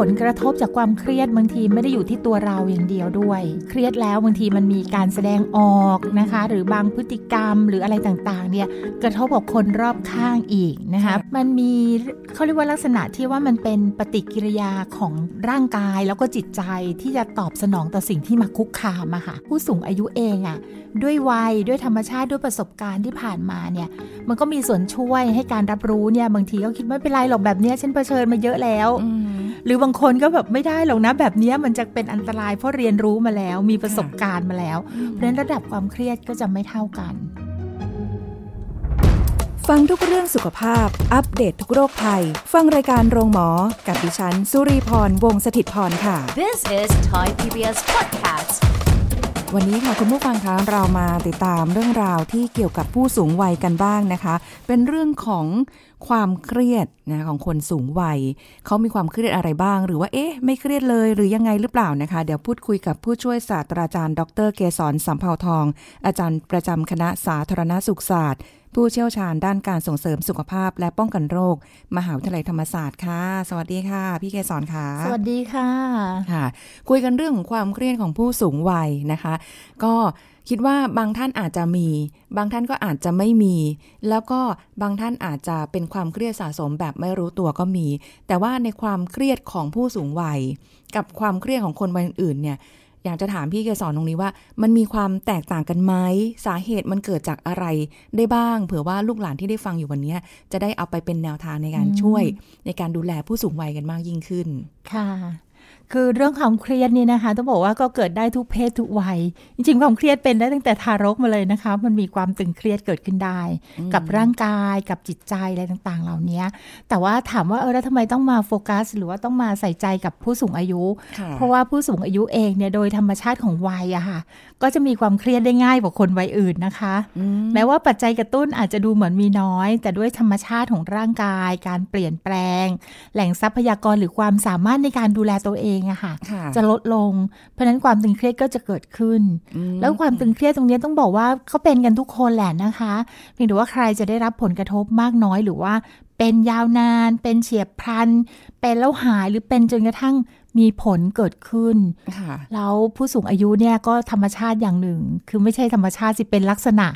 ผลกระทบจากความเครียดบางทีไม่ได้อยู่ที่ตัวเราอย่างเดียวด้วย เครียดแล้วบางทีมันมีการแสดงออกนะคะ หรือบางพฤติกรรมหรืออะไรต่างๆเนี่ยกระทบกับคนรอบข้างอีกนะคะมันมีเขาเรียกว่าลักษณะที่ว่ามันเป็นปฏิกิริยาของร่างกายแล้วก็จิตใจที่จะตอบสนองต่อสิ่งที่มาคุกคามอะค่ะผู้สูงอายุเองอะด้วยวัยด้วยธรรมชาติด้วยประสบการณ์ที่ผ่านมาเนี่ยมันก็มีส่วนช่วยให้การรับรู้เนี่ยบางทีก็คิดไม่เป็นไรหรอกแบบเนี้ยฉันเผชิญมาเยอะแล้ว หรือบางคนก็แบบไม่ได้หรอกนะ แบบเนี้ยมันจะเป็นอันตรายเพราะเรียนรู้มาแล้ว มีประสบการณ์มาแล้ว เพราะฉะนั้นระดับความเครียดก็จะไม่เท่ากัน ฟังทุกเรื่องสุขภาพ อัปเดตททุกโรคภัย ฟังรายการโรงหมอ กับดิฉัน สุรีพร วงศิตพรค่ะ This is Thai PBS podcast. วันนี้ค่ะคุณผู้ฟังคะเรามาติดตามเรื่องราวที่เกี่ยวกับผู้สูงวัยกันบ้างนะคะ เป็นเรื่องของความเครียดนะของคนสูงวัยเขามีความเครียดอะไรบ้าง หรือว่าเอ๊ะไม่เครียดเลยหรือยังไงหรือเปล่านะคะ เดี๋ยวพูดคุยกับผู้ช่วยศาสตราจารย์ ดรเกษรสัมเภาทอง อาจารย์ประจำคณะสาธารณสุขศาสตร์ ผู้เชี่ยวชาญด้านการส่งเสริมสุขภาพและป้องกันโรค มหาวิทยาลัยธรรมศาสตร์ค่ะ สวัสดีค่ะ พี่เกษรค่ะ สวัสดีค่ะค่ะ คุยกันเรื่องของความเครียดของผู้สูงวัยนะคะ ก็คิดว่าบางท่านอาจจะมี บางท่านก็อาจจะไม่มี แล้วก็บางท่านอาจจะเป็นความเครียดสะสมแบบไม่รู้ตัวก็มี แต่ว่าในความเครียดของผู้สูงวัย กับความเครียดของคนวัยอื่นๆเนี่ย อยากจะถามพี่เกสรตรงนี้ว่า มันมีความแตกต่างกันไหมสาเหตุมันเกิดจากอะไรได้บ้าง เผื่อว่าลูกหลานที่ได้ฟังอยู่วันนี้จะได้เอาไปเป็นแนวทางในการช่วย ในการดูแลผู้สูงวัยกันมากยิ่งขึ้น ค่ะ คือเรื่องความเครียดนี่นะคะต้องบอกว่าก็เกิดได้ทุกเพศทุกวัย จริงๆความเครียดเป็นได้ตั้งแต่ทารกมาเลยนะคะ มันมีความตึงเครียดเกิดขึ้นได้ กับร่างกายกับจิตใจอะไรต่างๆ เหล่านี้แต่ว่าถามว่าเออแล้วทำไมต้องมาโฟกัส หรือว่าต้องมาใส่ใจกับผู้สูงอายุค่ะเพราะว่าผู้สูงอายุเองเนี่ยโดยธรรมชาติของวัยอะค่ะ ก็จะมีความเครียดได้ง่ายกว่าคนวัยอื่นนะคะ แม้ว่าปัจจัยกระตุ้นอาจจะดูเหมือนมีน้อย แต่ด้วยธรรมชาติของร่างกาย การเปลี่ยนแปลง แหล่งทรัพยากรหรือความสามารถในการดูแลตัวเองอะค่ะค่ะ จะลดลง เพราะฉะนั้นความตึงเครียดก็จะเกิดขึ้น แล้วความตึงเครียดตรงนี้ต้องบอกว่าเขาเป็นกันทุกคนแหละนะคะเพียงแต่ว่าใครจะได้รับผลกระทบมากน้อยหรือว่า เป็นยาวนาน เป็นเฉียบพลัน เป็นแล้วหายหรือเป็นจนกระทั่งมีผลเกิดขึ้นค่ะแล้วผู้สูงอายุเนี่ยก็ธรรมชาติอย่างหนึ่ง คือไม่ใช่ธรรมชาติสิเป็นลักษณะ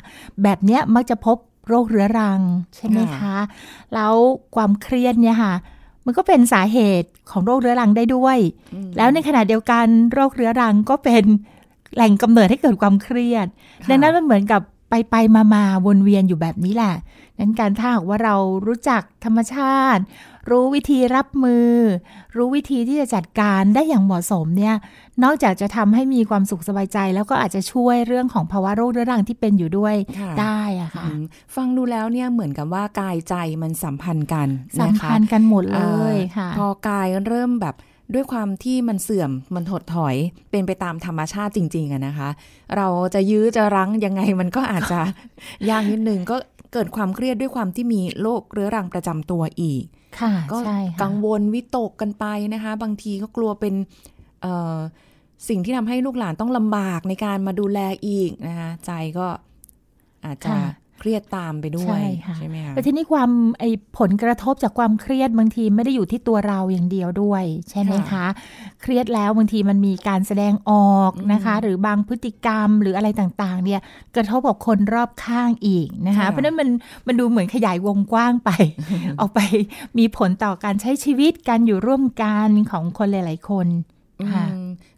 แบบเนี้ยมักจะพบโรคเรื้อรัง ใช่ไหมค่ะคะแล้วความเครียดเนี่ยค่ะ มันก็เป็นสาเหตุของโรคเรื้อรังได้ด้วย แล้วในขณะเดียวกันโรคเรื้อรังก็เป็นแหล่งกำเนิดให้เกิดความเครียดค่ะดังนั้นมันเหมือนกับ ไปไปมามาวนเวียนอยู่แบบนี้แหละ นั้นการถ้าหากว่าเรารู้จักธรรมชาติ รู้วิธีรับมือ รู้วิธีที่จะจัดการได้อย่างเหมาะสมเนี่ย นอกจากจะทำให้มีความสุขสบายใจ แล้วก็อาจจะช่วยเรื่องของภาวะโรคเรื้อรังที่เป็นอยู่ด้วยค่ะได้อะค่ะอืมฟังดูแล้วเนี่ยเหมือนกับว่ากายใจมันสัมพันธ์กันสัมนะคะพันธ์กันหมดเลยอ่าค่ะ พอกายเริ่มแบบ ด้วยความที่มันเสื่อมมันถดถอยเป็นไปตามธรรมชาติจริงๆอะนะคะ เราจะยื้อจะรั้งยังไงมันก็อาจจะยากนิดนึงก็เกิดความเครียดด้วยความที่มีโรคเรื้อรังประจำตัวอีก ค่ะก็ใช่ค่ะกังวลวิตกกันไปนะคะ บางทีก็กลัวเป็นเอ่อสิ่งที่ทำให้ลูกหลานต้องลำบากในการมาดูแลอีกนะคะใจก็อาจจะค่ะ เครียดตามไปด้วยใช่ค่ะใช่ไหมคะแต่ทีนี้ความไอผลกระทบจากความเครียดบางทีไม่ได้อยู่ที่ตัวเราอย่างเดียวด้วย ใช่ไหมคะ เครียดแล้วบางทีมันมีการแสดงออกนะคะ หรือบางพฤติกรรมหรืออะไรต่างๆ เนี่ยกระทบกับคนรอบข้างอีกนะคะค่ะเพราะฉะนั้นมันมันดูเหมือนขยายวงกว้างไป ออกไปมีผลต่อการใช้ชีวิตการอยู่ร่วมกันของคนหลาย ๆ คนค่ะอืม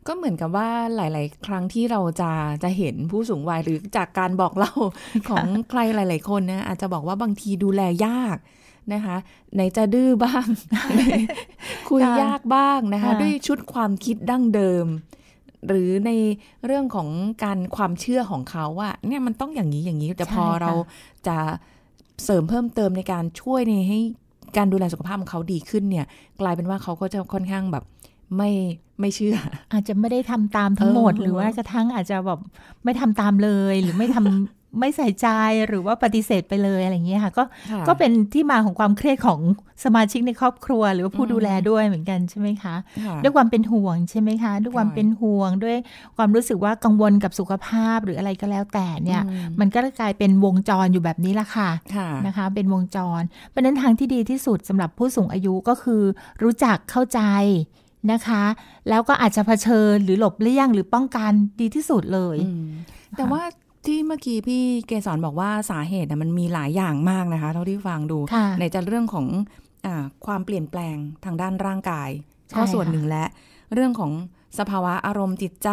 ก็เหมือนกับว่าหลาย ๆ ครั้งที่เราจะจะเห็นผู้สูงวัยหรือจากการบอกเล่าของใครหลาย ๆ คนนะอาจจะบอกว่าบางทีดูแลยากนะคะไหนจะดื้อบ้าง คุยค่ะยากบ้างนะคะค่ะด้วยชุดความคิดดั้งเดิม หรือในเรื่องของการความเชื่อของเขาว่าเนี่ยมันต้องอย่างนี้อย่างนี้แต่พอเราจะเสริมเพิ่มเติมในการช่วยในให้การดูแลสุขภาพของเขาดีขึ้นเนี่ย กลายเป็นว่าเขาก็จะค่อนข้างแบบ ไม่ไม่เชื่อ อาจจะไม่ได้ทำตามทั้งหมดเออหรือว่ากระทั่งอาจจะแบบไม่ทำตามเลย หรือไม่ทำไม่ใส่ใจหรือว่าปฏิเสธไปเลยอะไรเงี้ยค่ะ ก็ค่ะก็เป็นที่มาของความเครียดของสมาชิกในครอบครัว หรือว่าผู้อืมดูแลด้วยเหมือนกันใช่ไหมคะค่ะด้วยความเป็นห่วงใช่ไหมคะด้วยความค่ะเป็นห่วงด้วยความรู้สึกว่ากังวลกับสุขภาพหรืออะไรก็แล้วแต่เนี่ยอืมมันก็กลายเป็นวงจรอยู่แบบนี้ละค่ะค่ะนะคะ เป็นวงจรเพราะฉะนั้นทางที่ดีที่สุดสำหรับผู้สูงอายุก็คือรู้จักเข้าใจ นะคะ แล้วก็อาจจะเผชิญหรือหลบเลี่ยงหรือป้องกันดีที่สุดเลยอืมแต่ว่าที่เมื่อกี้พี่เกสรบอกว่าสาเหตุน่ะมันมีหลายอย่างมากนะคะ เท่าที่ฟังดูค่ะในจะเรื่องของอาความเปลี่ยนแปลงทางด้านร่างกายใช่ก็ส่วนค่ะหนึ่งและ เรื่องของสภาวะอารมณ์จิตใจ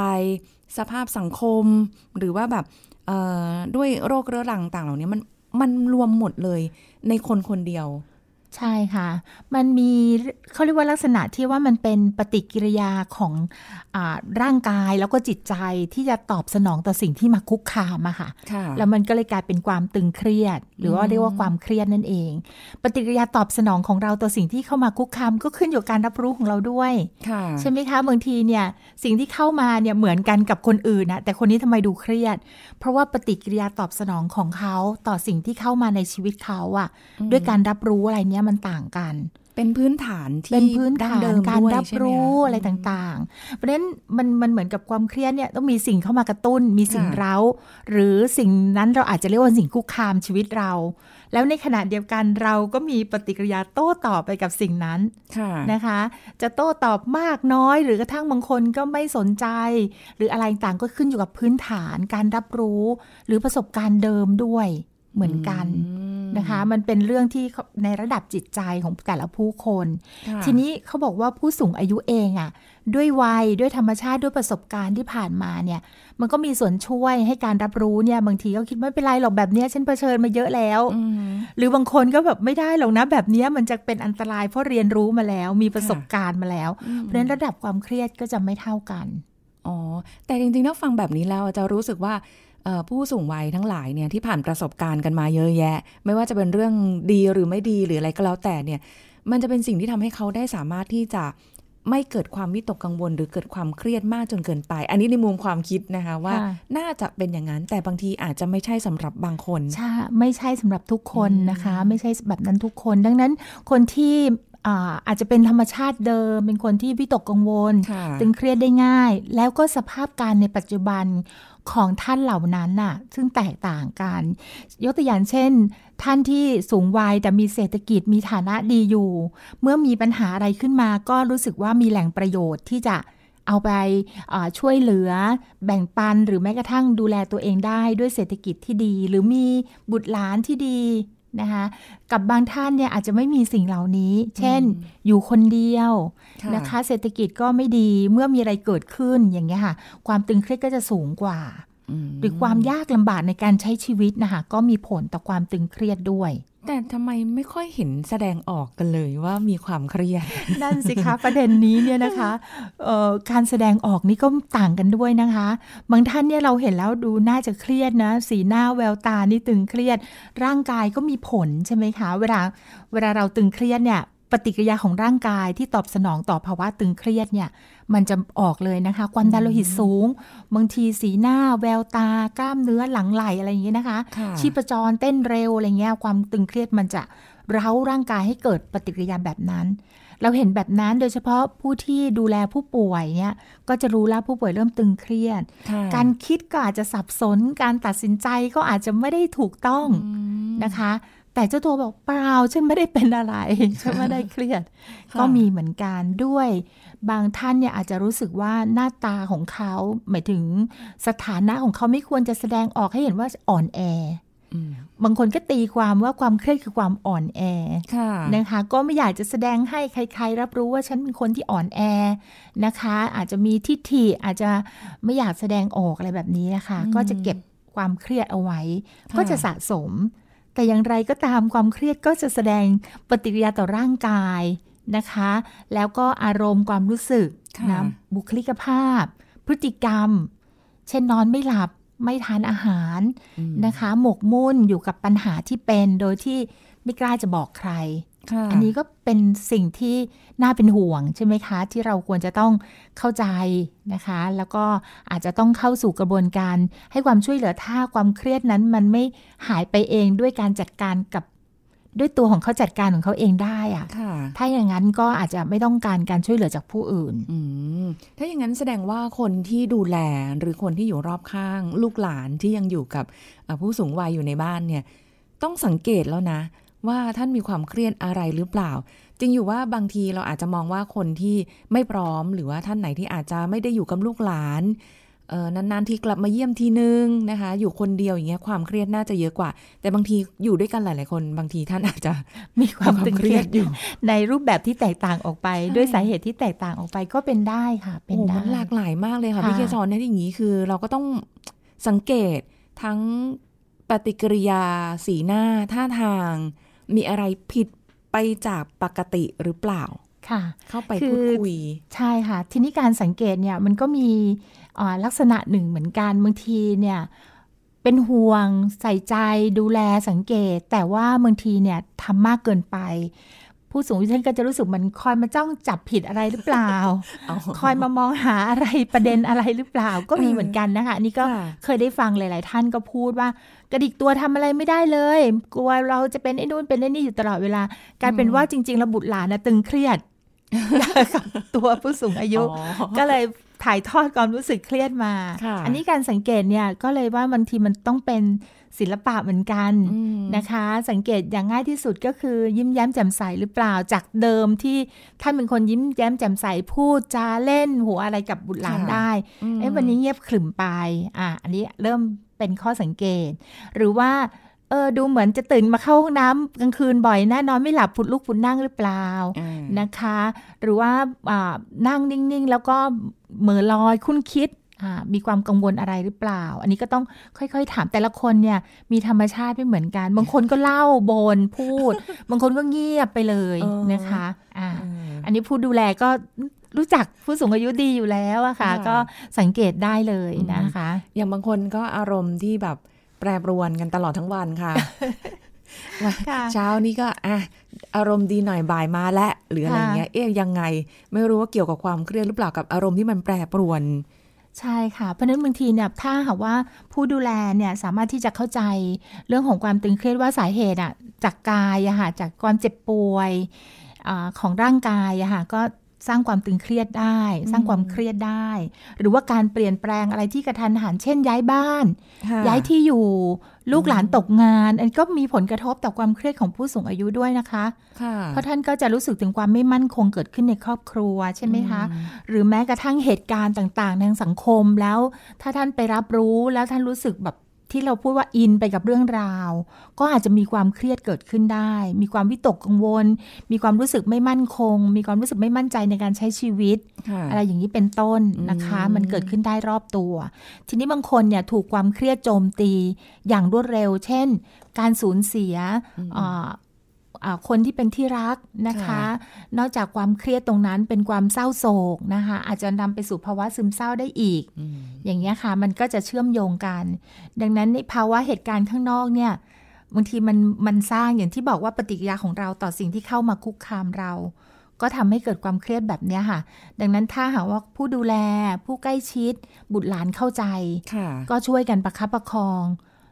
สภาพสังคม หรือว่าแบบเอ่อด้วยโรคเรื้อรังต่างเหล่านี้มันมันรวมหมดเลยในคนคนเดียว ใช่ค่ะ มันมีเขาเรียกว่าลักษณะที่ว่ามันเป็นปฏิกิริยาของอาร่างกายแล้วก็จิตใจที่จะตอบสนองต่อสิ่งที่มาคุกคามอะค่ะค่ะ แล้วมันก็เลยกลายเป็นความตึงเครียด หรือว่าเรียกว่าความเครียดนั่นเอง ปฏิกิริยาตอบสนองของเราต่อสิ่งที่เข้ามาคุกคามก็ขึ้นอยู่กับการรับรู้ของเราด้วยค่ะใช่ไหมคะบางทีเนี่ยสิ่งที่เข้ามาเนี่ยเหมือนกันกับคนอื่นนะแต่คนนี้ทำไมดูเครียด เพราะว่าปฏิกิริยาตอบสนองของเขาต่อสิ่งที่เข้ามาในชีวิตเขาอะด้วยการรับรู้อะไรเนี้ยมันต่างกัน เป็นพื้นฐานที่เป็นพื้นดั้ฐางนเดิมการด้วยรับใช่ไหมรู้คอะไรต่างๆ เพราะฉะนั้นมันมันเหมือนกับความเครียดเนี่ยต้องมีสิ่งเข้ามากระตุ้น มีสิ่งค่ะเร้า หรือสิ่งนั้นเราอาจจะเรียกว่าสิ่งคุกคามชีวิตเรา แล้วในขณะเดียวกันเราก็มีปฏิกิริยาโต้ตอบไปกับสิ่งนั้นค่ะนะคะ จะโต้ตอบมากน้อย หรือกระทั่งบางคนก็ไม่สนใจ หรืออะไรต่างก็ขึ้นอยู่กับพื้นฐานการรับรู้ หรือประสบการณ์เดิมด้วย เหมือนกันอืมนะคะ มันเป็นเรื่องที่ในระดับจิตใจของแต่ละผู้คนค่ะทีนี้เขาบอกว่าผู้สูงอายุเองอะ่ะ ด้วยวัยด้วยธรรมชาติด้วยประสบการณ์ที่ผ่านมาเนี่ย มันก็มีส่วนช่วยให้การรับรู้เนี่ย บางทีก็คิดไม่เป็นไรหรอกแบบเนี้ยฉันเผชิญมาเยอะแล้วอืมหรือบางคนก็แบบไม่ได้หรอกนะแบบเนี้ยมันจะเป็นอันตรายเพราะเรียนรู้มาแล้ว มีประสบการณ์มาแล้ว เพราะฉะนั้นระดับความเครียดก็จะไม่เท่ากันอ๋อ แต่จริงๆถ้าฟังแบบนี้แล้วจะรู้สึกว่าเอ่อ ผู้สูงวัยทั้งหลายเนี่ยที่ผ่านประสบการณ์กันมาเยอะแยะ ไม่ว่าจะเป็นเรื่องดีหรือไม่ดีหรืออะไรก็แล้วแต่เนี่ย มันจะเป็นสิ่งที่ทำให้เขาได้สามารถที่จะไม่เกิดความวิตกกังวล หรือเกิดความเครียดมากจนเกินไป อันนี้ในมุมความคิดนะคะว่าค่ะน่าจะเป็นอย่างนั้น แต่บางทีอาจจะไม่ใช่สำหรับบางคนใช่ไม่ใช่สำหรับทุกคนนะคะ ไม่ใช่แบบนั้นทุกคน ดังนั้นคนที่ อ่าอาจจะเป็นธรรมชาติเดิม เป็นคนที่วิตกกังวลค่ะตึงเครียดได้ง่าย แล้วก็สภาพการในปัจจุบันของท่านเหล่านั้นน่ะ ซึ่งแตกต่างกัน ยกตัวอย่างเช่น ท่านที่สูงวัยแต่มีเศรษฐกิจมีฐานะดีอยู่ เมื่อมีปัญหาอะไรขึ้นมา ก็รู้สึกว่ามีแหล่งประโยชน์ที่จะเอาไปอ่าช่วยเหลือ แบ่งปันหรือแม้กระทั่งดูแลตัวเองได้ด้วยเศรษฐกิจที่ดี หรือมีบุตรหลานที่ดี นะคะกับบางท่านเนี่ยอาจจะไม่มีสิ่งเหล่านี้ เช่น อยู่คนเดียวค่ะนะคะ เศรษฐกิจก็ไม่ดีเมื่อมีอะไรเกิดขึ้นอย่างเงี้ยค่ะ ความตึงเครียดก็จะสูงกว่าอืม หรือความยากลำบากในการใช้ชีวิตนะคะก็มีผลต่อความตึงเครียดด้วย แต่ทำไมไม่ค่อยเห็นแสดงออกกันเลยว่ามีความเครียด นั่นสิคะประเด็นนี้เนี่ยนะคะเอ่อการแสดงออกนี่ก็ต่างกันด้วยนะคะ บางท่านเนี่ยเราเห็นแล้วดูน่าจะเครียดนะ สีหน้าแววตานี่ตึงเครียด ร่างกายก็มีผลใช่ไหมคะ เวลาเวลาเราตึงเครียดเนี่ยปฏิกิริยาของร่างกายที่ตอบสนองต่อภาวะตึงเครียดเนี่ย มันจะออกเลยนะคะ ความดันโลหิตสูง บางทีสีหน้าแววตากล้ามเนื้อหลังไหลอะไรอย่างเงี้ยนะคะค่ะชีพจรเต้นเร็วอะไรเงี้ยความตึงเครียดมันจะเร้าร่างกายให้เกิดปฏิกิริยาแบบนั้น เราเห็นแบบนั้นโดยเฉพาะผู้ที่ดูแลผู้ป่วยเนี่ยก็จะรู้แล้วผู้ป่วยเริ่มตึงเครียดค่ะการคิดก็อาจจะสับสน การตัดสินใจก็อาจจะไม่ได้ถูกต้องอืมนะคะ แต่เจ้าตัวบอกเปล่าฉันไม่ได้เป็นอะไรฉันไม่ได้เครียดค่ะก็มีเหมือนกันด้วย บางท่านเนี่ยอาจจะรู้สึกว่าหน้าตาของเขาหมายถึงสถานะของเขาไม่ควรจะแสดงออกให้เห็นว่าอ่อนแออืมบางคนก็ตีความว่าความเครียดคือความอ่อนแอค่ะนะคะก็ไม่อยากจะแสดงให้ใคร ๆ รับรู้ว่าฉันเป็นคนที่อ่อนแอนะคะ อาจจะมีทิฐิอาจจะไม่อยากแสดงออกอะไรแบบนี้นะคะอืมก็จะเก็บความเครียดเอาไว้ค่ะก็จะสะสม แต่อย่างไรก็ตามความเครียดก็จะแสดงปฏิกิริยาต่อร่างกายนะคะ แล้วก็อารมณ์ความรู้สึกค่ะนะบุคลิกภาพ พฤติกรรม เช่นนอนไม่หลับไม่ทานอาหารอืมนะคะ หมกมุ่นอยู่กับปัญหาที่เป็นโดยที่ไม่กล้าจะบอกใคร อันนี้ก็เป็นสิ่งที่น่าเป็นห่วงใช่ไหมคะ ที่เราควรจะต้องเข้าใจนะคะ แล้วก็อาจจะต้องเข้าสู่กระบวนการ ให้ความช่วยเหลือถ้าความเครียดนั้นมันไม่หายไปเองด้วยการจัดการกับด้วยตัวของเขาจัดการของเขาเองได้อะถ้าอย่างนั้นก็อาจจะไม่ต้องการการช่วยเหลือจากผู้อื่นอืถ้าอย่างนั้นแสดงว่าคนที่ดูแลหรือคนที่อยู่รอบข้าง ลูกหลานที่ยังอยู่กับผู้สูงวัยอยู่ในบ้านเนี่ย ต้องสังเกตแล้วนะ ว่าท่านมีความเครียดอะไรหรือเปล่า จริงอยู่ว่าบางทีเราอาจจะมองว่าคนที่ไม่พร้อม หรือว่าท่านไหนที่อาจจะไม่ได้อยู่กับลูกหลานเออนานๆ ทีกลับมาเยี่ยมทีนึงนะคะ อยู่คนเดียวอย่างเงี้ยความเครียดน่าจะเยอะกว่า แต่บางทีอยู่ด้วยกันหลาย ๆ คน บางทีท่านอาจจะมีความตึงเครียดอยู่ ในรูปแบบที่แตกต่างออกไป ด้วยสาเหตุที่แตกต่างออกไปก็เป็นได้ค่ะเป็นได้หลากหลายมากเลยค่ะพี่เคซอนเนี่ยอย่างนี้คือ เราก็ต้องสังเกตทั้งปฏิกิริยา สีหน้าท่าทาง มีอะไรผิดไปจากปกติหรือเปล่าค่ะเข้าไปพูดคุย ใช่ค่ะ ทีนี้การสังเกตเนี่ยมันก็มีลักษณะหนึ่งเหมือนกันบางทีเนี่ยเป็นห่วงใส่ใจดูแลสังเกต แต่ว่าบางทีเนี่ยทำมากเกินไป ผู้สูงอายุท่านก็จะรู้สึกมันคอยมาจ้องจับผิดอะไรหรือเปล่า คอยมามองหาอะไรประเด็นอะไรหรือเปล่า ก็มีเหมือนกันนะคะนี่ก็เคยได้ฟังหลาย ๆ ท่านก็พูดว่ากระดิกตัวทำอะไรไม่ได้เลย กลัวเราจะเป็นไอ้นู่นเป็นไอ้นี่อยู่ตลอดเวลากลายเป็นว่าจริงๆระบุตรหลานนะตึงเครียดกับตัวผู้สูงอายุ ก็เลย ถ่ายทอดความรู้สึกเครียดมา อันนี้การสังเกตเนี่ยก็เลยว่าบางทีมันต้องเป็นศิลปะเหมือนกันนะคะ สังเกตอย่างง่ายที่สุดก็คือยิ้มแย้มแจ่มใสหรือเปล่าจากเดิมที่ท่านเป็นคนยิ้มแย้มแจ่มใสพูดจาเล่นหัวอะไรกับบุตรหลานได้เอ้วันนี้เงียบขรึมไปอะอันนี้เริ่มเป็นข้อสังเกต หรือว่า เออดูเหมือนจะตื่นมาเข้าห้องน้ำกลางคืนบ่อยแน่นอนไม่หลับผุดลุกผุดนั่งหรือเปล่านะคะ หรือว่านั่งนิ่งๆ แล้วก็เหม่อลอยคุ้นคิดมีความกังวลอะไรหรือเปล่า อันนี้ก็ต้องค่อย ๆ ถามแต่ละคนเนี่ย มีธรรมชาติไม่เหมือนกัน บางคนก็เล่าบนพูด บางคนก็เงียบไปเลยนะคะอ่าอันนี้ผู้ดูแลก็รู้จักผู้สูงอายุดีอยู่แล้วอะค่ะ ก็สังเกตได้เลยนะคะ อย่างบางคนก็อารมณ์ที่แบบแป รปรวนกันตลอดทั้งวันค่ะ เช้านี้ก็อะอารมณ์ดีหน่อยบ่ายมาและหรืออะไรเงี้ย เอ๊ยยังไง ไม่รู้ว่าเกี่ยวกับความเครียดหรือเปล่ากับอารมณ์ที่มันแปรปรวน ใช่ค่ะ เพราะนั้นบางทีเนี่ยถ้าหากว่าผู้ดูแลเนี่ยสามารถที่จะเข้าใจเรื่องของความตึงเครียดว่าสาเหตุอะจากกายอะค่ะจากความเจ็บป่วยอของร่างกายอะค่ะก็ สร้างความตึงเครียดได้ สร้างความเครียดได้ หรือว่าการเปลี่ยนแปลงอะไรที่กระทันหันเช่นย้ายบ้าน ย้ายที่อยู่ลูกหลานตกงาน อันก็มีผลกระทบต่อความเครียดของผู้สูงอายุด้วยนะคะเพราะท่านก็จะรู้สึกถึงความไม่มั่นคงเกิดขึ้นในครอบครัวใช่ไหมคะ หรือแม้กระทั่งเหตุการณ์ต่าง ๆ ทางสังคมแล้ว ถ้าท่านไปรับรู้แล้วท่านรู้สึกแบบ ที่เราพูดว่าอินไปกับเรื่องราว ก็อาจจะมีความเครียดเกิดขึ้นได้ มีความวิตกกังวล มีความรู้สึกไม่มั่นคง มีความรู้สึกไม่มั่นใจในการใช้ชีวิต อะไรอย่างนี้เป็นต้นนะคะ มันเกิดขึ้นได้รอบตัว ทีนี้บางคนเนี่ยถูกความเครียดโจมตีอย่างรวดเร็ว เช่น การสูญเสีย คนที่เป็นที่รักนะคะ นอกจากความเครียดตรงนั้นเป็นความเศร้าโศกนะคะ อาจจะนำไปสู่ภาวะซึมเศร้าได้อีกอย่างนี้ค่ะ มันก็จะเชื่อมโยงกัน ดังนั้นในภาวะเหตุการณ์ข้างนอกเนี่ยบางทีมันมันสร้างอย่างที่บอกว่าปฏิกิริยาของเราต่อสิ่งที่เข้ามาคุกคามเรา ก็ทำให้เกิดความเครียดแบบนี้ค่ะ ดังนั้นถ้าหากว่าผู้ดูแล ผู้ใกล้ชิด บุตรหลานเข้าใจ ก็ช่วยกันประคับประคอง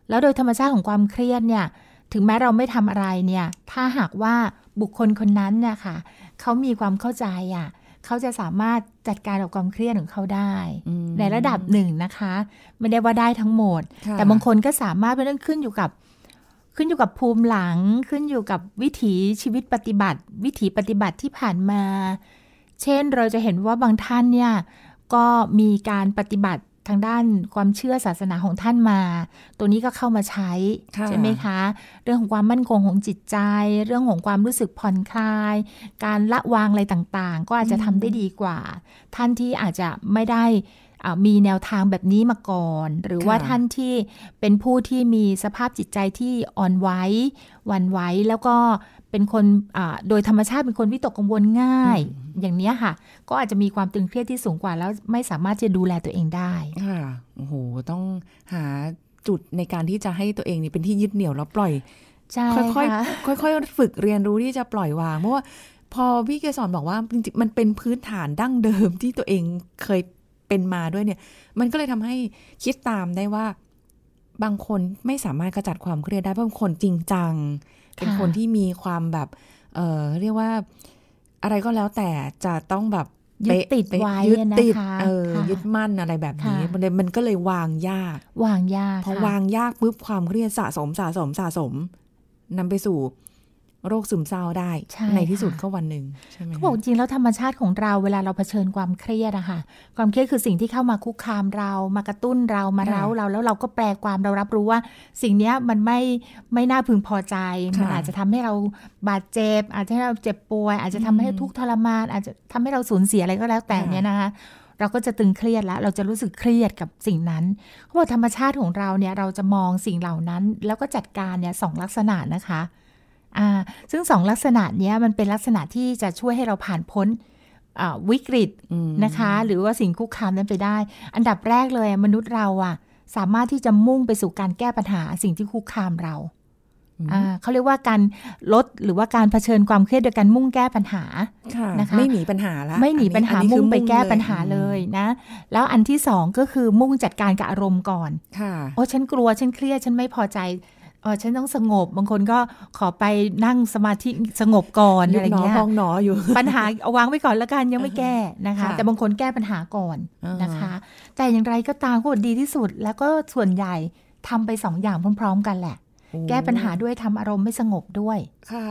แล้วโดยธรรมชาติของความเครียดเนี่ย ถึงแม้เราไม่ทำอะไรเนี่ย ถ้าหากว่าบุคคลคนนั้นเนี่ยค่ะเขามีความเข้าใจอะเขาจะสามารถจัดการกับความเครียดของเขาได้ ในระดับหนึ่งนะคะ ไม่ได้ว่าได้ทั้งหมด แต่บางคนก็สามารถเป็นเรื่องขึ้นอยู่กับ ขึ้นอยู่กับภูมิหลัง ขึ้นอยู่กับวิถีชีวิตปฏิบัติ วิถีปฏิบัติที่ผ่านมา เช่นเราจะเห็นว่าบางท่านเนี่ยก็มีการปฏิบัติ ทางด้านความเชื่อศาสนาของท่านมา ตัวนี้ก็เข้ามาใช้ ใช่ไหมคะ เรื่องของความมั่นคงของจิตใจ เรื่องของความรู้สึกผ่อนคลาย การละวางอะไรต่างๆ ก็อาจจะทำได้ดีกว่า ท่านที่อาจจะไม่ได้ มีแนวทางแบบนี้มาก่อน หรือว่าท่านที่เป็นผู้ที่มีสภาพจิตใจที่อ่อนไหววันไหวแล้วก็เป็นคนโดยธรรมชาติเป็นคนวิตกกังวลง่าย อย่างนี้ค่ะ ก็อาจจะมีความตึงเครียดที่สูงกว่า แล้วไม่สามารถจะดูแลตัวเองได้ค่ะโอ้โหต้องหาจุดในการที่จะให้ตัวเองนี่เป็นที่ยึดเหนี่ยวแล้วปล่อยใช่ค่อยค่ะๆค่อยๆฝึกเรียนรู้ที่จะปล่อยวางเพราะว่าพอพี่เกสรบอกว่าจริงๆมันเป็นพื้นฐานดั้งเดิมที่ตัวเองเคย เป็นมาด้วยเนี่ย มันก็เลยทำให้คิดตามได้ว่า บางคนไม่สามารถกระจัดความเครียดได้เพราะบางคนจริงจัง เป็นคนที่มีความแบบ เออเรียกว่าอะไรก็แล้วแต่จะต้องแบบยึดเป๊ะติดเป๊ะไว้ยึดนะคะติดเออค่ะยึดมั่นอะไรแบบนี้ค่ะมันเลยมันก็เลยวางยาก วางยากพอค่ะวางยากปุ๊บความเครียดสะสมสะสมสะสมนำไปสู่ โรคซึมเศร้าได้ใช่ที่สุดค่ะก็วันหนึ่งใช่ไหมเขาบอกจริงๆแล้วธรรมชาติของเราเวลาเราเผชิญความเครียดอะค่ะ ความเครียดคือสิ่งที่เข้ามาคุกคามเรา มากระตุ้นเรามาเร้าเราแล้วเราก็แปลความเรารับรู้ว่า สิ่งเนี้ยมันไม่ไม่น่าพึงพอใจ มันอาจจะทำให้เราบาดเจ็บ อาจจะให้เราเจ็บป่วย อาจจะทำให้ทุกข์ทรมาน อาจจะทำให้เราสูญเสียอะไรก็แล้วแต่เนี่ยนะคะเราก็จะตึงเครียดแล้ว เราจะรู้สึกเครียดกับสิ่งนั้นเขาบอกธรรมชาติของเราเนี่ยเราจะมองสิ่งเหล่านั้น แล้วก็จัดการเนี่ยสองลักษณะนะคะ อ่าซึ่งสองลักษณะเนี้ยมันเป็นลักษณะที่จะช่วยให้เราผ่านพ้นอ่าวิกฤตอืมนะคะ หรือว่าสิ่งคุกคามนั้นไปได้ อันดับแรกเลยมนุษย์เราอะสามารถที่จะมุ่งไปสู่การแก้ปัญหาสิ่งที่คุกคามเราอ่าเขาเรียกว่าการลดหรือว่าการเผชิญความเครียดโดยการมุ่งแก้ปัญหาค่ะนะคะไม่หนีปัญหาละไม่หนีปัญหาอันนี้มุ่งคือไปแก้ปัญหาอืมเลยนะ แล้วอันที่สองก็คือมุ่งจัดการกับอารมณ์ก่อน ค่ะ โอ้ฉันกลัวฉันเครียดฉันไม่พอใจ เออฉันต้องสงบบางคนก็ขอไปนั่งสมาธิสงบก่อนยุอะไรบหนอเงี้ยพองหนออยู่ปัญหาเอาวางไว้ก่อนแล้วกันยังไม่แก้นะคะค่ะแต่บางคนแก้ปัญหาก่อนอ่านนะคะ แต่อย่างไรก็ตามก็ดีที่สุด แล้วก็ส่วนใหญ่ทำไปสองอย่างพร้อม ๆ กันแหละ แก้ปัญหาด้วยทำอารมณ์ไม่สงบด้วยค่ะ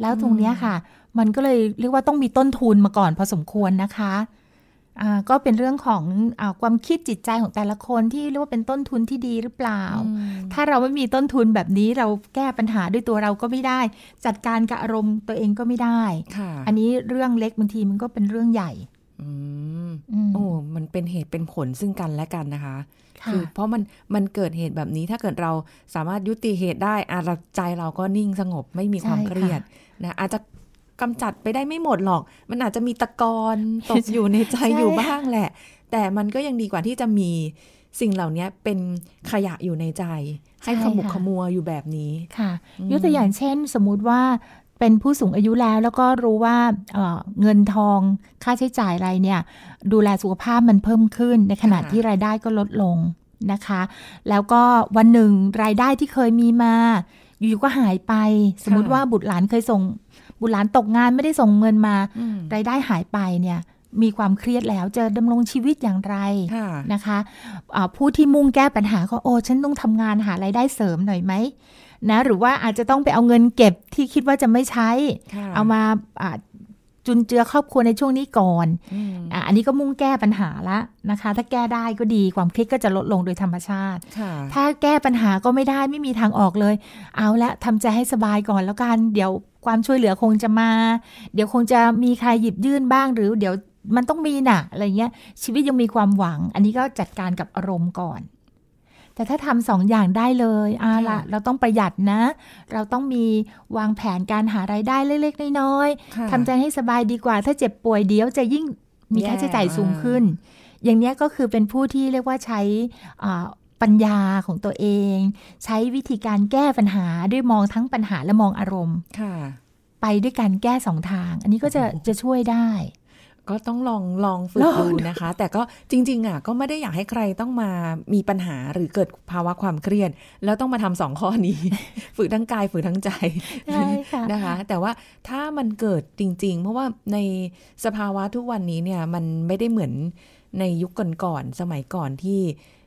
แล้วตรงเนี้ยค่ะ มันก็เลยเรียกว่าต้องมีต้นทุนมาก่อนพอสมควรนะคะอ่า ก็เป็นเรื่องของอาความคิดจิตใจของแต่ละคนที่เรียกว่าเป็นต้นทุนที่ดีหรือเปล่า ถ้าเราไม่มีต้นทุนแบบนี้เราแก้ปัญหาด้วยตัวเราก็ไม่ได้ จัดการกับอารมณ์ตัวเองก็ไม่ได้ค่ะอันนี้เรื่องเล็กบางทีมันก็เป็นเรื่องใหญ่อืมอืมโอ้มันเป็นเหตุเป็นผลซึ่งกันและกันนะคะค่ะอเพราะมันมันเกิดเหตุแบบนี้ถ้าเกิดเราสามารถยุติเหตุได้อาเราใจเราก็นิ่งสงบไม่มีความใช่ค่ะเครียดนะอาจจะ กำจัดไปได้ไม่หมดหรอก มันอาจจะมีตะกอนตกอยู่ในใจใช่อยู่บ้างแหละ แต่มันก็ยังดีกว่าที่จะมีสิ่งเหล่านี้เป็นขยะอยู่ในใจ ให้ขมุกขมัวอยู่แบบนี้ค่ะยกตัวอย่างเช่น สมมุติว่าเป็นผู้สูงอายุแล้วแล้วก็รู้ว่าเอ่อเงินทองค่าใช้จ่ายอะไรเนี่ย ดูแลสุขภาพมันเพิ่มขึ้น ในขณะค่ะที่รายได้ก็ลดลงนะคะ แล้วก็วันหนึ่งรายได้ที่เคยมีมา อยู่ๆก็หายไป สมมติว่าบุตรหลานเคยส่ง บุตรหลานตกงานไม่ได้ส่งเงินมาอืมรายได้หายไปเนี่ยมีความเครียดแล้วจะดำรงชีวิตอย่างไรค่ะนะคะอ่าผู้ที่มุ่งแก้ปัญหาก็โอ้ฉันต้องทำงานหารายได้เสริมหน่อยไหมนะหรือว่าอาจจะต้องไปเอาเงินเก็บที่คิดว่าจะไม่ใช้ค่ะเอามาอ่าจุนเจือครอบครัวในช่วงนี้ก่อนอืมอะอันนี้ก็มุ่งแก้ปัญหาละนะคะ ถ้าแก้ได้ก็ดีความเครียดก็จะลดลงโดยธรรมชาติค่ะถ้าแก้ปัญหาก็ไม่ได้ไม่มีทางออกเลย เอาละทำใจให้สบายก่อนแล้วกัน เดี๋ยว ความช่วยเหลือคงจะมา เดี๋ยวคงจะมีใครหยิบยื่นบ้างหรือเดี๋ยวมันต้องมีน่ะอะไรเงี้ย ชีวิตยังมีความหวัง อันนี้ก็จัดการกับอารมณ์ก่อน แต่ถ้าทำสองอย่างได้เลยเอาละค่ะเราต้องประหยัดนะ เราต้องมีวางแผนการหารายได้เล็กๆน้อยๆค่ะทำใจให้สบายดีกว่า ถ้าเจ็บป่วยเดี๋ยวจะยิ่งมีแย่ค่าใช้จ่ายสูงขึ้น อย่างเนี้ยก็คือเป็นผู้ที่เรียกว่าใช้อ่า ปัญญาของตัวเอง ใช้วิธีการแก้ปัญหาด้วยมองทั้งปัญหาและมองอารมณ์ค่ะไปด้วยการแก้สองทาง อันนี้ก็จะจะช่วยได้ ก็ต้องลองลองฝึกลองดูนะคะ แต่ก็จริง ๆ อะ ก็ไม่ได้อยากให้ใครต้องมามีปัญหาหรือเกิดภาวะความเครียด แล้วต้องมาทำสองข้อนี้ ฝึกทั้งกายฝึกทั้งใจใช่ค่ะนะคะ แต่ว่าถ้ามันเกิดจริง ๆ เพราะว่าในสภาวะทุกวันนี้เนี่ย มันไม่ได้เหมือนในยุคก่อนๆสมัยก่อนที่เอ่อ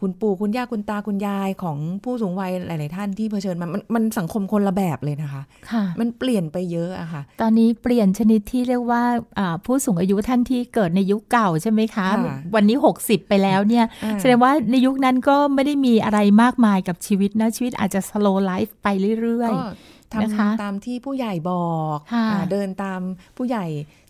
คุณปู่คุณย่าคุณตาคุณยายของผู้สูงวัยหลาย ๆ ท่านที่เผชิญมันมันมันสังคมคนละแบบเลยนะคะค่ะ มันเปลี่ยนไปเยอะอะค่ะ ตอนนี้เปลี่ยนชนิดที่เรียกว่าอ่าผู้สูงอายุท่านที่เกิดในยุคเก่าใช่ไหมคะค่ะวันนี้ 60 ไปแล้วเนี่ยอ่าแสดงว่าในยุคนั้นก็ไม่ได้มีอะไรมากมายกับชีวิตนะชีวิตอาจจะ slow life ไปเรื่อยก็นะคะทำตามที่ผู้ใหญ่บอกค่ะอ่าเดินตามผู้ใหญ่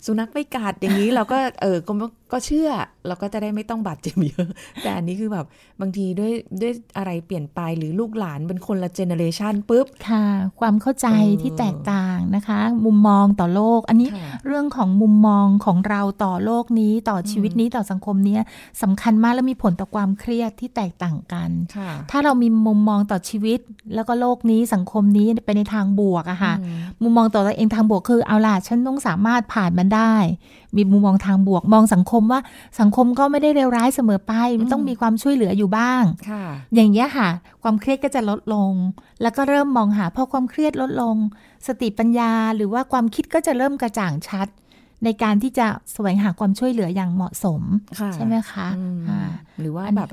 สุนัขไปกัดอย่างนี้เราก็เออก็ก็เชื่อ เราก็จะได้ไม่ต้องบาดเจ็บเยอะ แต่อันนี้คือแบบบางทีด้วยด้วยอะไรเปลี่ยนไปหรือลูกหลานเป็นคนละเจเนเรชันปุ๊บค่ะ ความเข้าใจเออที่แตกต่างนะคะ มุมมองต่อโลก อันนี้ค่ะเรื่องของมุมมองของเราต่อโลกนี้ต่อชีวิตนี้ต่อสังคมเนี้ยสำคัญมากและมีผลต่อความเครียดที่แตกต่างกันค่ะถ้าเรามีมุมมองต่อชีวิต แล้วก็โลกนี้สังคมนี้ไปในทางบวกอะค่ะอืมมุมมองต่อตัวเองทางบวกคือเอาล่ะฉันต้องสามารถผ่านมันได้มีมุมมองทางบวกมองสังคมว่าสังคมก็ไม่ได้เลวร้ายเสมอไปมันต้องมีความช่วยเหลืออยู่บ้างค่ะอย่างเงี้ยค่ะ ความเครียดก็จะลดลง แล้วก็เริ่มมองหาพอความเครียดลดลง สติปัญญาหรือว่าความคิดก็จะเริ่มกระจ่างชัด ในการที่จะแสวงหาความช่วยเหลืออย่างเหมาะสมค่ะใช่ไหมคะอืมอ่าหรือว่าอันนี้แบบ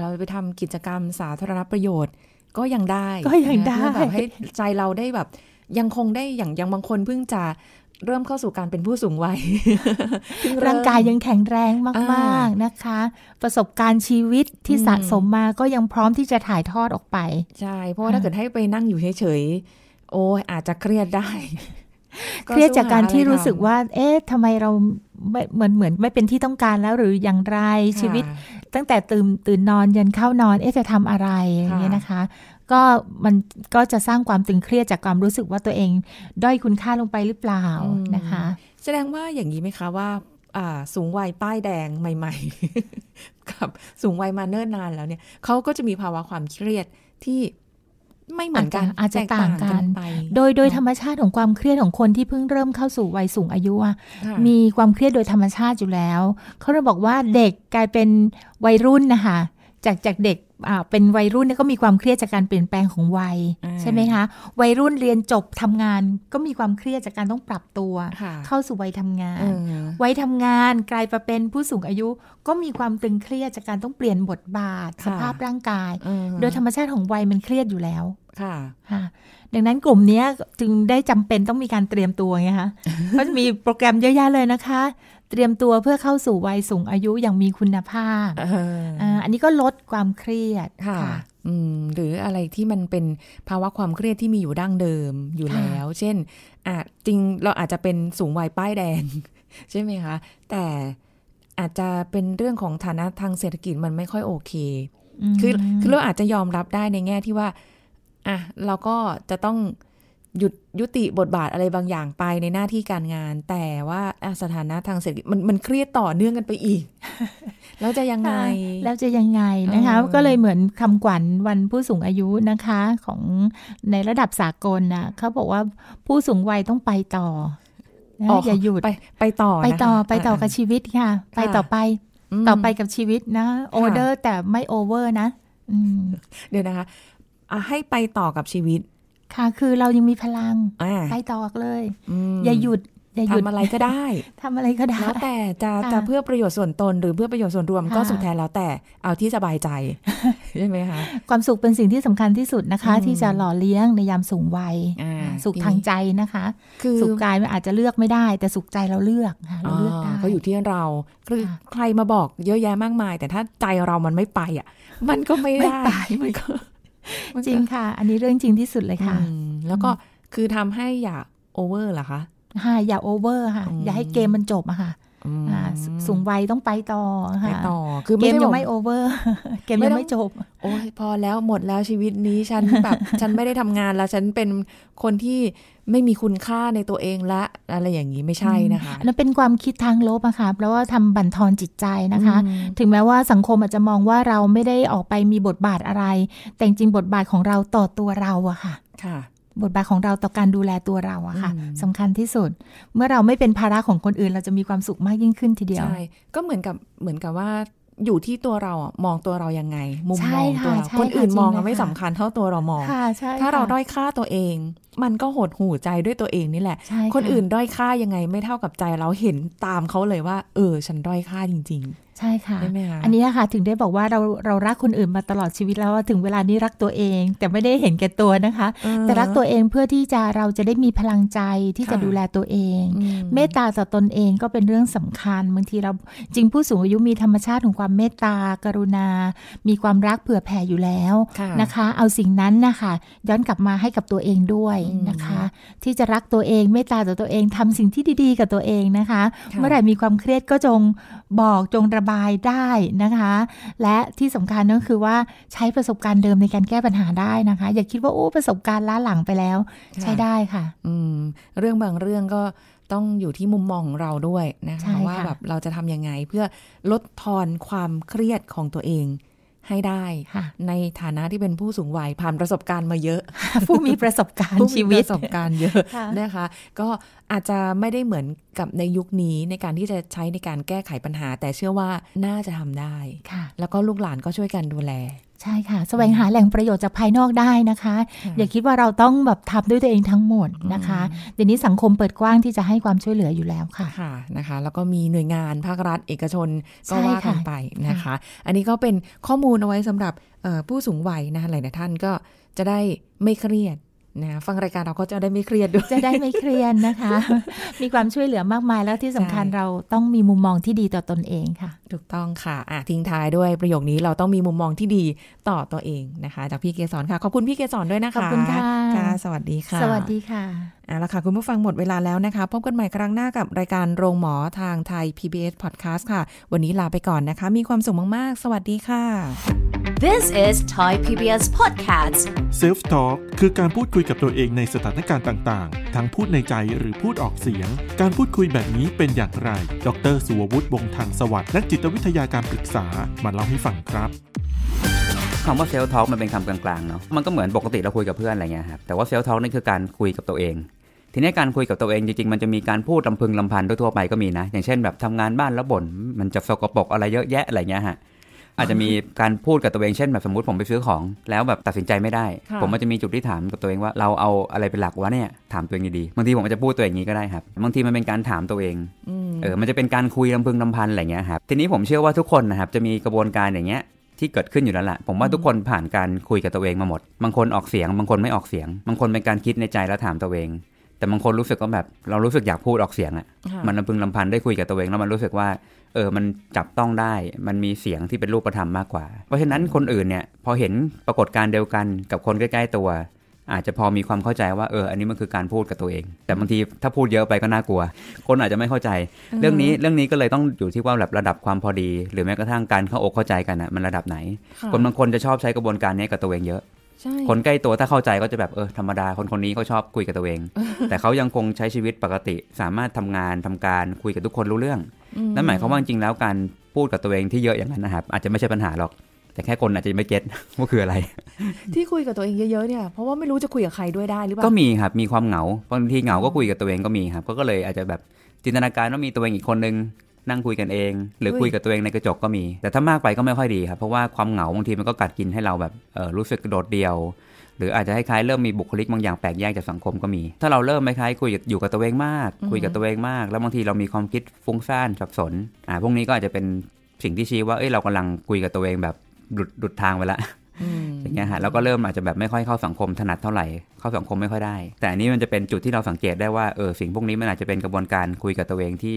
เราไปทำกิจกรรมสาธารณประโยชน์ก็ยังได้ก็ยังได้นะเพื่อแบบให้ใจเราได้แบบยังคงได้อย่างยังบางคนเพิ่งจะ เริ่มเข้าสู่การเป็นผู้สูงวัยเพิ่เมร่างกายยังแข็งแรงมากอ่าๆนะคะ ประสบการณ์ชีวิตที่อืมสะสมมาก็ยังพร้อมที่จะถ่ายทอดออกไป ใช่ เพราะว่าถ้าเกิดให้ไปนั่งอยู่เฉยๆ โอ้ยอาจจะเครียดได้ เครียดจากการที่รู้สึกสู้หว่า เอ๊ะทำไมเราไม่เหมือนเหมือนไม่เป็นที่ต้องการแล้วหรืออย่างไรอะไรทำชีวิตค่ะตั้งแต่ตื่นตื่นนอนยันเข้านอน เอ๊ะจะทำอะไรอย่างเงี้ยนะคะ ก็มันก็จะสร้างความตึงเครียดจากความรู้สึกว่าตัวเองด้อยคุณค่าลงไปหรือเปล่าอืมนะคะ แสดงว่าอย่างนี้ไหมคะว่าอ่าสูงวัยป้ายแดงใหม่ ๆ กับสูงวัยมาเนิ่นนานแล้วเนี่ยเขาก็จะมีภาวะความเครียดที่ไม่เหมือนกันอาจจะแตต่างกันไป โดยโดยธรรมชาติของความเครียดของคนที่เพิ่งเริ่มเข้าสู่วัยสูงอายุอะค่ะมีความเครียดโดยธรรมชาติอยู่แล้ว เขาเลยบอกว่าเด็กกลายเป็นวัยรุ่นนะคะ จากจากเด็กอ่าเป็นวัยรุ่นเนี่ยก็มีความเครียดจากการเปลี่ยนแปลงของวัยอ่าใช่ไหมคะ วัยรุ่นเรียนจบทำงานก็มีความเครียดจากการต้องปรับตัวค่ะเข้าสู่วัยทำงาเอนอวัยทำงานกลายมาเป็นผู้สูงอายุ ก็มีความตึงเครียดจากการต้องเปลี่ยนบทบาทค่ะสภาพร่างกายเออโดยธรรมชาติของวัยมันเครียดอยู่แล้วค่ะค่ะดังนั้นกลุ่มเนี้ยจึงได้จำเป็นต้องมีการเตรียมตัวไงคะก็จะมีโปรแกรมเยอะแยะเลยนะคะ เตรียมตัวเพื่อเข้าสู่วัยสูงอายุอย่างมีคุณภาพเอออ่าอันนี้ก็ลดความเครียดค่ะอืมหรืออะไรที่มันเป็นภาวะความเครียดที่มีอยู่ดั้งเดิมอยู่ค่ะแล้ว เช่นอาจจริงเราอาจจะเป็นสูงวัยป้ายแดง ใช่ไหมคะ แต่อาจจะเป็นเรื่องของฐานะทางเศรษฐกิจมันไม่ค่อยโอเคมคือคือเราอาจจะยอมรับได้ในแง่ที่ว่าอะเราก็จะต้อง หยุดยุติบทบาทอะไรบางอย่างไปในหน้าที่การงาน แต่ว่าอะสถานะทางเศรษฐกิจมันมันเครียดต่อเนื่องกันไปอีก แล้วจะยังไงค่ะแล้วจะยังไงนะคะเออก็เลยเหมือนคำขวัญวันผู้สูงอายุนะคะของในระดับสากลนะเขาบอกว่าผู้สูงวัยต้องไปต่อนะอย่าหยุดไปไปต่อไปต่อนะคะไปต่อกับชีวิตค่ะ ไปต่อไปมต่อไปกับชีวิตนะโอเดอร์แต่ไม่โอเวอร์นะอืมเดี๋ยวนะคะอะให้ไปต่อกับชีวิต ค่ะคือเรายังมีพลังอ่าไปต่อเลยมอย่าหยุดอย่าหยุดทำอะไรก็ได้ทำอะไรก็ได้แล้วแต่จะค่ะจะเพื่อประโยชน์ส่วนตนหรือเพื่อประโยชน์ส่วนรวมค่ะก็สุดแท้แล้วแต่เอาที่สบายใจใช่ไหมคะความสุขเป็นสิ่งที่สำคัญที่สุดนะคะอืมที่จะหล่อเลี้ยงในยามสูงวัยอ่าสุขทีนี้ทางใจนะคะ คือสุขกายมันอาจจะเลือกไม่ได้ แต่สุขใจเราเลือกค่ะเราเลือกได้ก็อยู่ที่เราคือค่ะใครมาบอกเยอะแยะมากมาย แต่ถ้าใจเรามันไม่ไปอะ มันก็ไม่ไม่ได้ไปมันก็มันก็ จริงค่ะ อันนี้เรื่องจริงที่สุดเลยค่ะอืมแล้วก็คือทำให้อย่าโอเวอร์เหรอคะค่ะอย่าโอเวอร์ค่ะอืมอย่าให้เกมมันจบอะค่ะอืมอ่า สูงวัยต้องไปต่อไปค่ะต่อ คือเกไม่มใช่ยับงอกไม่โอเวอร์ เกมไม่ยังต้องไม่จบ โอ้ยพอแล้วหมดแล้วชีวิตนี้ฉันแบบฉันไม่ได้ทำงานแล้วฉันเป็นคนที่ไม่มีคุณค่าในตัวเองละ อะไรอย่างนี้ไม่ใช่นะคะอันนั้นเป็นความคิดทางลบอะค่ะเพราะว่าทำบั่นทอนจิตใจนะคะอืมถึงแม้ว่าสังคมอาจจะมองว่าเราไม่ได้ออกไปมีบทบาทอะไร แต่จริงๆบทบาทของเราต่อตัวเราอะค่ะ ค่ะ บทบาทของเราต่อการดูแลตัวเราอะค่ะอืมสำคัญที่สุด เมื่อเราไม่เป็นภาระของคนอื่น เราจะมีความสุขมากยิ่งขึ้นทีเดียวใช่ก็เหมือนกับเหมือนกับว่าอยู่ที่ตัวเราอะมองตัวเรายังไง มุมใช่มองตัวค่ะเราใช่คนอื่นค่ะมองจริงอะไม่เลยค่ะสำคัญเท่าตัวเรามองค่ะใช่ถ้าเราค่ะด้อยค่าตัวเอง มันก็หดหูใจด้วยตัวเองนี่แหละใช่ะคนอื่นด้อยค่ายังไงไม่เท่ากับใจเราเห็นตามเขาเลยว่า เออ ฉันด้อยค่าจริง ใช่ค่ะๆได้ไหมคะอันนี้ค่ะถึงได้บอกว่าเราเรารักคนอื่นมาตลอดชีวิตแล้วว่าถึงเวลานี้รักตัวเอง แต่ไม่ได้เห็นแก่ตัวนะคะเออแต่รักตัวเองเพื่อที่จะเราจะได้มีพลังใจที่จะค่ะดูแลตัวเองอืเมตตาต่อตนเองก็เป็นเรื่องสำคัญบางทีเราจริงผู้สูงอายุมีธรรมชาติของความเมตตากรุณา มีความรักเผื่อแผ่อยู่แล้วค่ะนะคะ เอาสิ่งนั้นนะคะย้อนกลับมาให้กับตัวเองด้วยนะคะ ที่จะรักตัวเองเมตตาต่อตัวเองทำสิ่งที่ดีๆ กับตัวเองนะคะค่ะเมื่อไหร่มีความเครียดก็จง บอกจงระบายได้นะคะ และที่สำคัญก็คือว่าใช้ประสบการณ์เดิมในการแก้ปัญหาได้นะคะ อย่าคิดว่าโอ้ประสบการณ์ล้าหลังไปแล้ว ใช้ได้ค่ะ อืมเรื่องบางเรื่องก็ต้องอยู่ที่มุมมองของเราด้วยนะใช่คะค่ะว่าแบบเราจะทำยังไงเพื่อลดทอนความเครียดของตัวเอง ให้ได้ค่ะในฐานะที่เป็นผู้สูงวัยผ่านประสบการณ์มาเยอะ ผู้มีประสบการณ์ผู้ชีมีวิปตระสบการณ์เยอะค่ะนะคะ ก็อาจจะไม่ได้เหมือนกับในยุคนี้ในการที่จะใช้ในการแก้ไขปัญหา แต่เชื่อว่าน่าจะทำได้ค่ะแล้วก็ลูกหลานก็ช่วยกันดูแล ใช่ค่ะ แสวงหาแหล่งประโยชน์จากภายนอกได้นะคะค่ะอย่าคิดว่าเราต้องแบบทำด้วยตัวเองทั้งหมดนะคะ เดี๋ยวนี้สังคมเปิดกว้างที่จะให้ความช่วยเหลืออยู่แล้วค่ะค่ะนะคะ แล้วก็มีหน่วยงานภาครัฐเอกชนก็ใช่ว่ากันค่ะไปนะคะ อันนี้ก็เป็นข้อมูลเอาไว้สำหรับเอ่อผู้สูงวัยนะคะหลายๆท่านก็จะได้ไม่เครียด นะฟังรายการเราก็จะได้ไม่เครียดด้วย จะได้ไม่เครียดนะคะ มีความช่วยเหลือมากมายแล้วที่สำคัญใช่เราต้องมีมุมมองที่ดีต่อตนเองค่ะ ถูกต้องค่ะอะทิ้งท้ายด้วยประโยคนี้เราต้องมีมุมมองที่ดีต่อตัวเองนะคะ จากพี่เกสรค่ะ ขอบคุณพี่เกสรด้วยนะคะ ขอบคุณค่ะค่ะสวัสดีค่ะ สวัสดีค่ะเอาละค่ะ คุณผู้ฟังหมดเวลาแล้วนะคะ พบกันใหม่ครั้งหน้ากับรายการโรงหมอทางไทย PBS Podcast ค่ะ วันนี้ลาไปก่อนนะคะ มีความสุขมากๆ สวัสดีค่ะ This is Thai PBS Podcast. Self Talk คือการพูดคุยกับตัวเองในสถานการณ์ต่างๆ ทั้งพูดในใจหรือพูดออกเสียง การพูดคุยแบบนี้เป็นอย่างไร ดรสุวัตวงศ์ทางสวัสดิ์นักจิตวิทยาการปรึกษา มาเล่าให้ฟังครับคำว่าเซลล์ทอ l k มันเป็นคำกลางๆเนาะ มันก็เหมือนปกติเราคุยกับเพื่อนอะไรเงี้ยครับ แต่ว่าเซลล์ทอ l k นี่คือการคุยกับตัวเอง ทีนี้การคุยกับตัวเองจริงๆ มันจะมีการพูดลำพึงลำพันทั่วๆไปก็มีนะ อย่างเช่นแบบทำงานบ้านแล้วบ่น มันจะสกปรกอะไรเยอะแยะอะไรเงี้ยฮะ อาจจะมีการพูดกับตัวเองเช่นแบบสมมติผมไปซื้อของแล้วแบบตัดสินใจไม่ได้ค่ะผมมันจะมีจุดที่ถามกับตัวเองว่าเราเอาอะไรเป็นหลักวะเนี่ยถามตัวเองดีๆบางทีผมอาจจะพูดตัวเองอย่างนี้ก็ได้ครับบางทีมันเป็นการถามตัวเองอืมเออมันจะเป็นการคุยลำพึงลำพันอะไรเงี้ยครับทีนี้ผมเชื่อว่าทุกคนนะครับจะมีกระบวนการอย่างเงี้ยที่เกิดขึ้นอยู่แล้วแหละผมว่าทุกคนผ่านการคุยกับตัวเองมาหมด บางคนออกเสียง บางคนไม่ออกเสียง บางคนเป็นการคิดในใจแล้วถามตัวเอง แต่บางคนรู้สึกว่าแบบเรารู้สึกอยากพูดออกเสียงอะค่ะมันลำพึงลำพันได้คุยกับตัวเองแล้วมันรู้สึกว่า เออมันจับต้องได้ มันมีเสียงที่เป็นรูปธรรมมากกว่า เพราะฉะนั้นคนอื่นเนี่ยพอเห็นปรากฏการณ์เดียวกันกับคนใกล้ ๆ ตัว อาจจะพอมีความเข้าใจว่าเอออันนี้มันคือการพูดกับตัวเอง แต่บางทีถ้าพูดเยอะไปก็น่ากลัว คนอาจจะไม่เข้าใจ เรื่องนี้เรื่องนี้ก็เลยต้องอยู่ที่ว่าแบบระดับความพอดี หรือแม้กระทั่งการเข้าอกเข้าใจกันอะมันระดับไหนะคนบางคนจะชอบใช้กระบวนการนี้กับตัวเองเยอะใช่ คนใกล้ตัวถ้าเข้าใจก็จะแบบเออธรรมดาคนคนนี้เขาชอบคุยกับตัวเอง แต่เขายังคงใช้ชีวิตปกติ สามารถทำงานทำการคุยกับทุกคนรู้เรื่องนั่นหมายความว่าจริงๆแล้วการพูดกับตัวเองที่เยอะอย่างนั้นนะครับอาจจะไม่ใช่ปัญหาหรอก แต่แค่คนอาจจะไม่เก็ตว่าคืออะไร ที่คุยกับตัวเองเยอะๆเนี่ยเพราะว่าไม่รู้จะคุยกับใครด้วยได้หรือเปล่าก็มีครับมีความเหงาบางทีเหงาก็คุยกับตัวเองก็มีครับก็ก็เลยอาจจะแบบจินตนาการว่ามีตัวเองอีกคนนึง นั่งคุยกันเอง หรือเฮ้ยคุยกับตัวเองในกระจกก็มี แต่ถ้ามากไปก็ไม่ค่อยดีครับเพราะว่าความเหงาบางทีมันก็กัดกินให้เราแบบเออรู้สึกโดดเดี่ยว หรืออาจจะคล้ายๆเริ่มมีบุคลิกบางอย่างแปลกแยกจากสังคมก็มี ถ้าเราเริ่มคล้ายๆคุยกับอยู่กับตัวเองมาก คุยกับตัวเองมาก แล้วบางทีเรามีความคิดฟุ้งซ่านสับสนอ่าพวกนี้ก็อาจจะเป็นสิ่งที่ชี้ว่าเอ้ยเรากำลังคุยกับตัวเองแบบหลุดหลุดทางไปละอืมอย่างเงี้ยฮะแล้วก็เริ่มอาจจะแบบไม่ค่อยเข้าสังคมถนัดเท่าไหร่เข้าสังคมไม่ค่อยได้ แต่อันนี้มันจะเป็นจุดที่เราสังเกตได้ว่าเออสิ่งพวกนี้มันอาจจะเป็นกระบวนการคุยกับตัวเองที่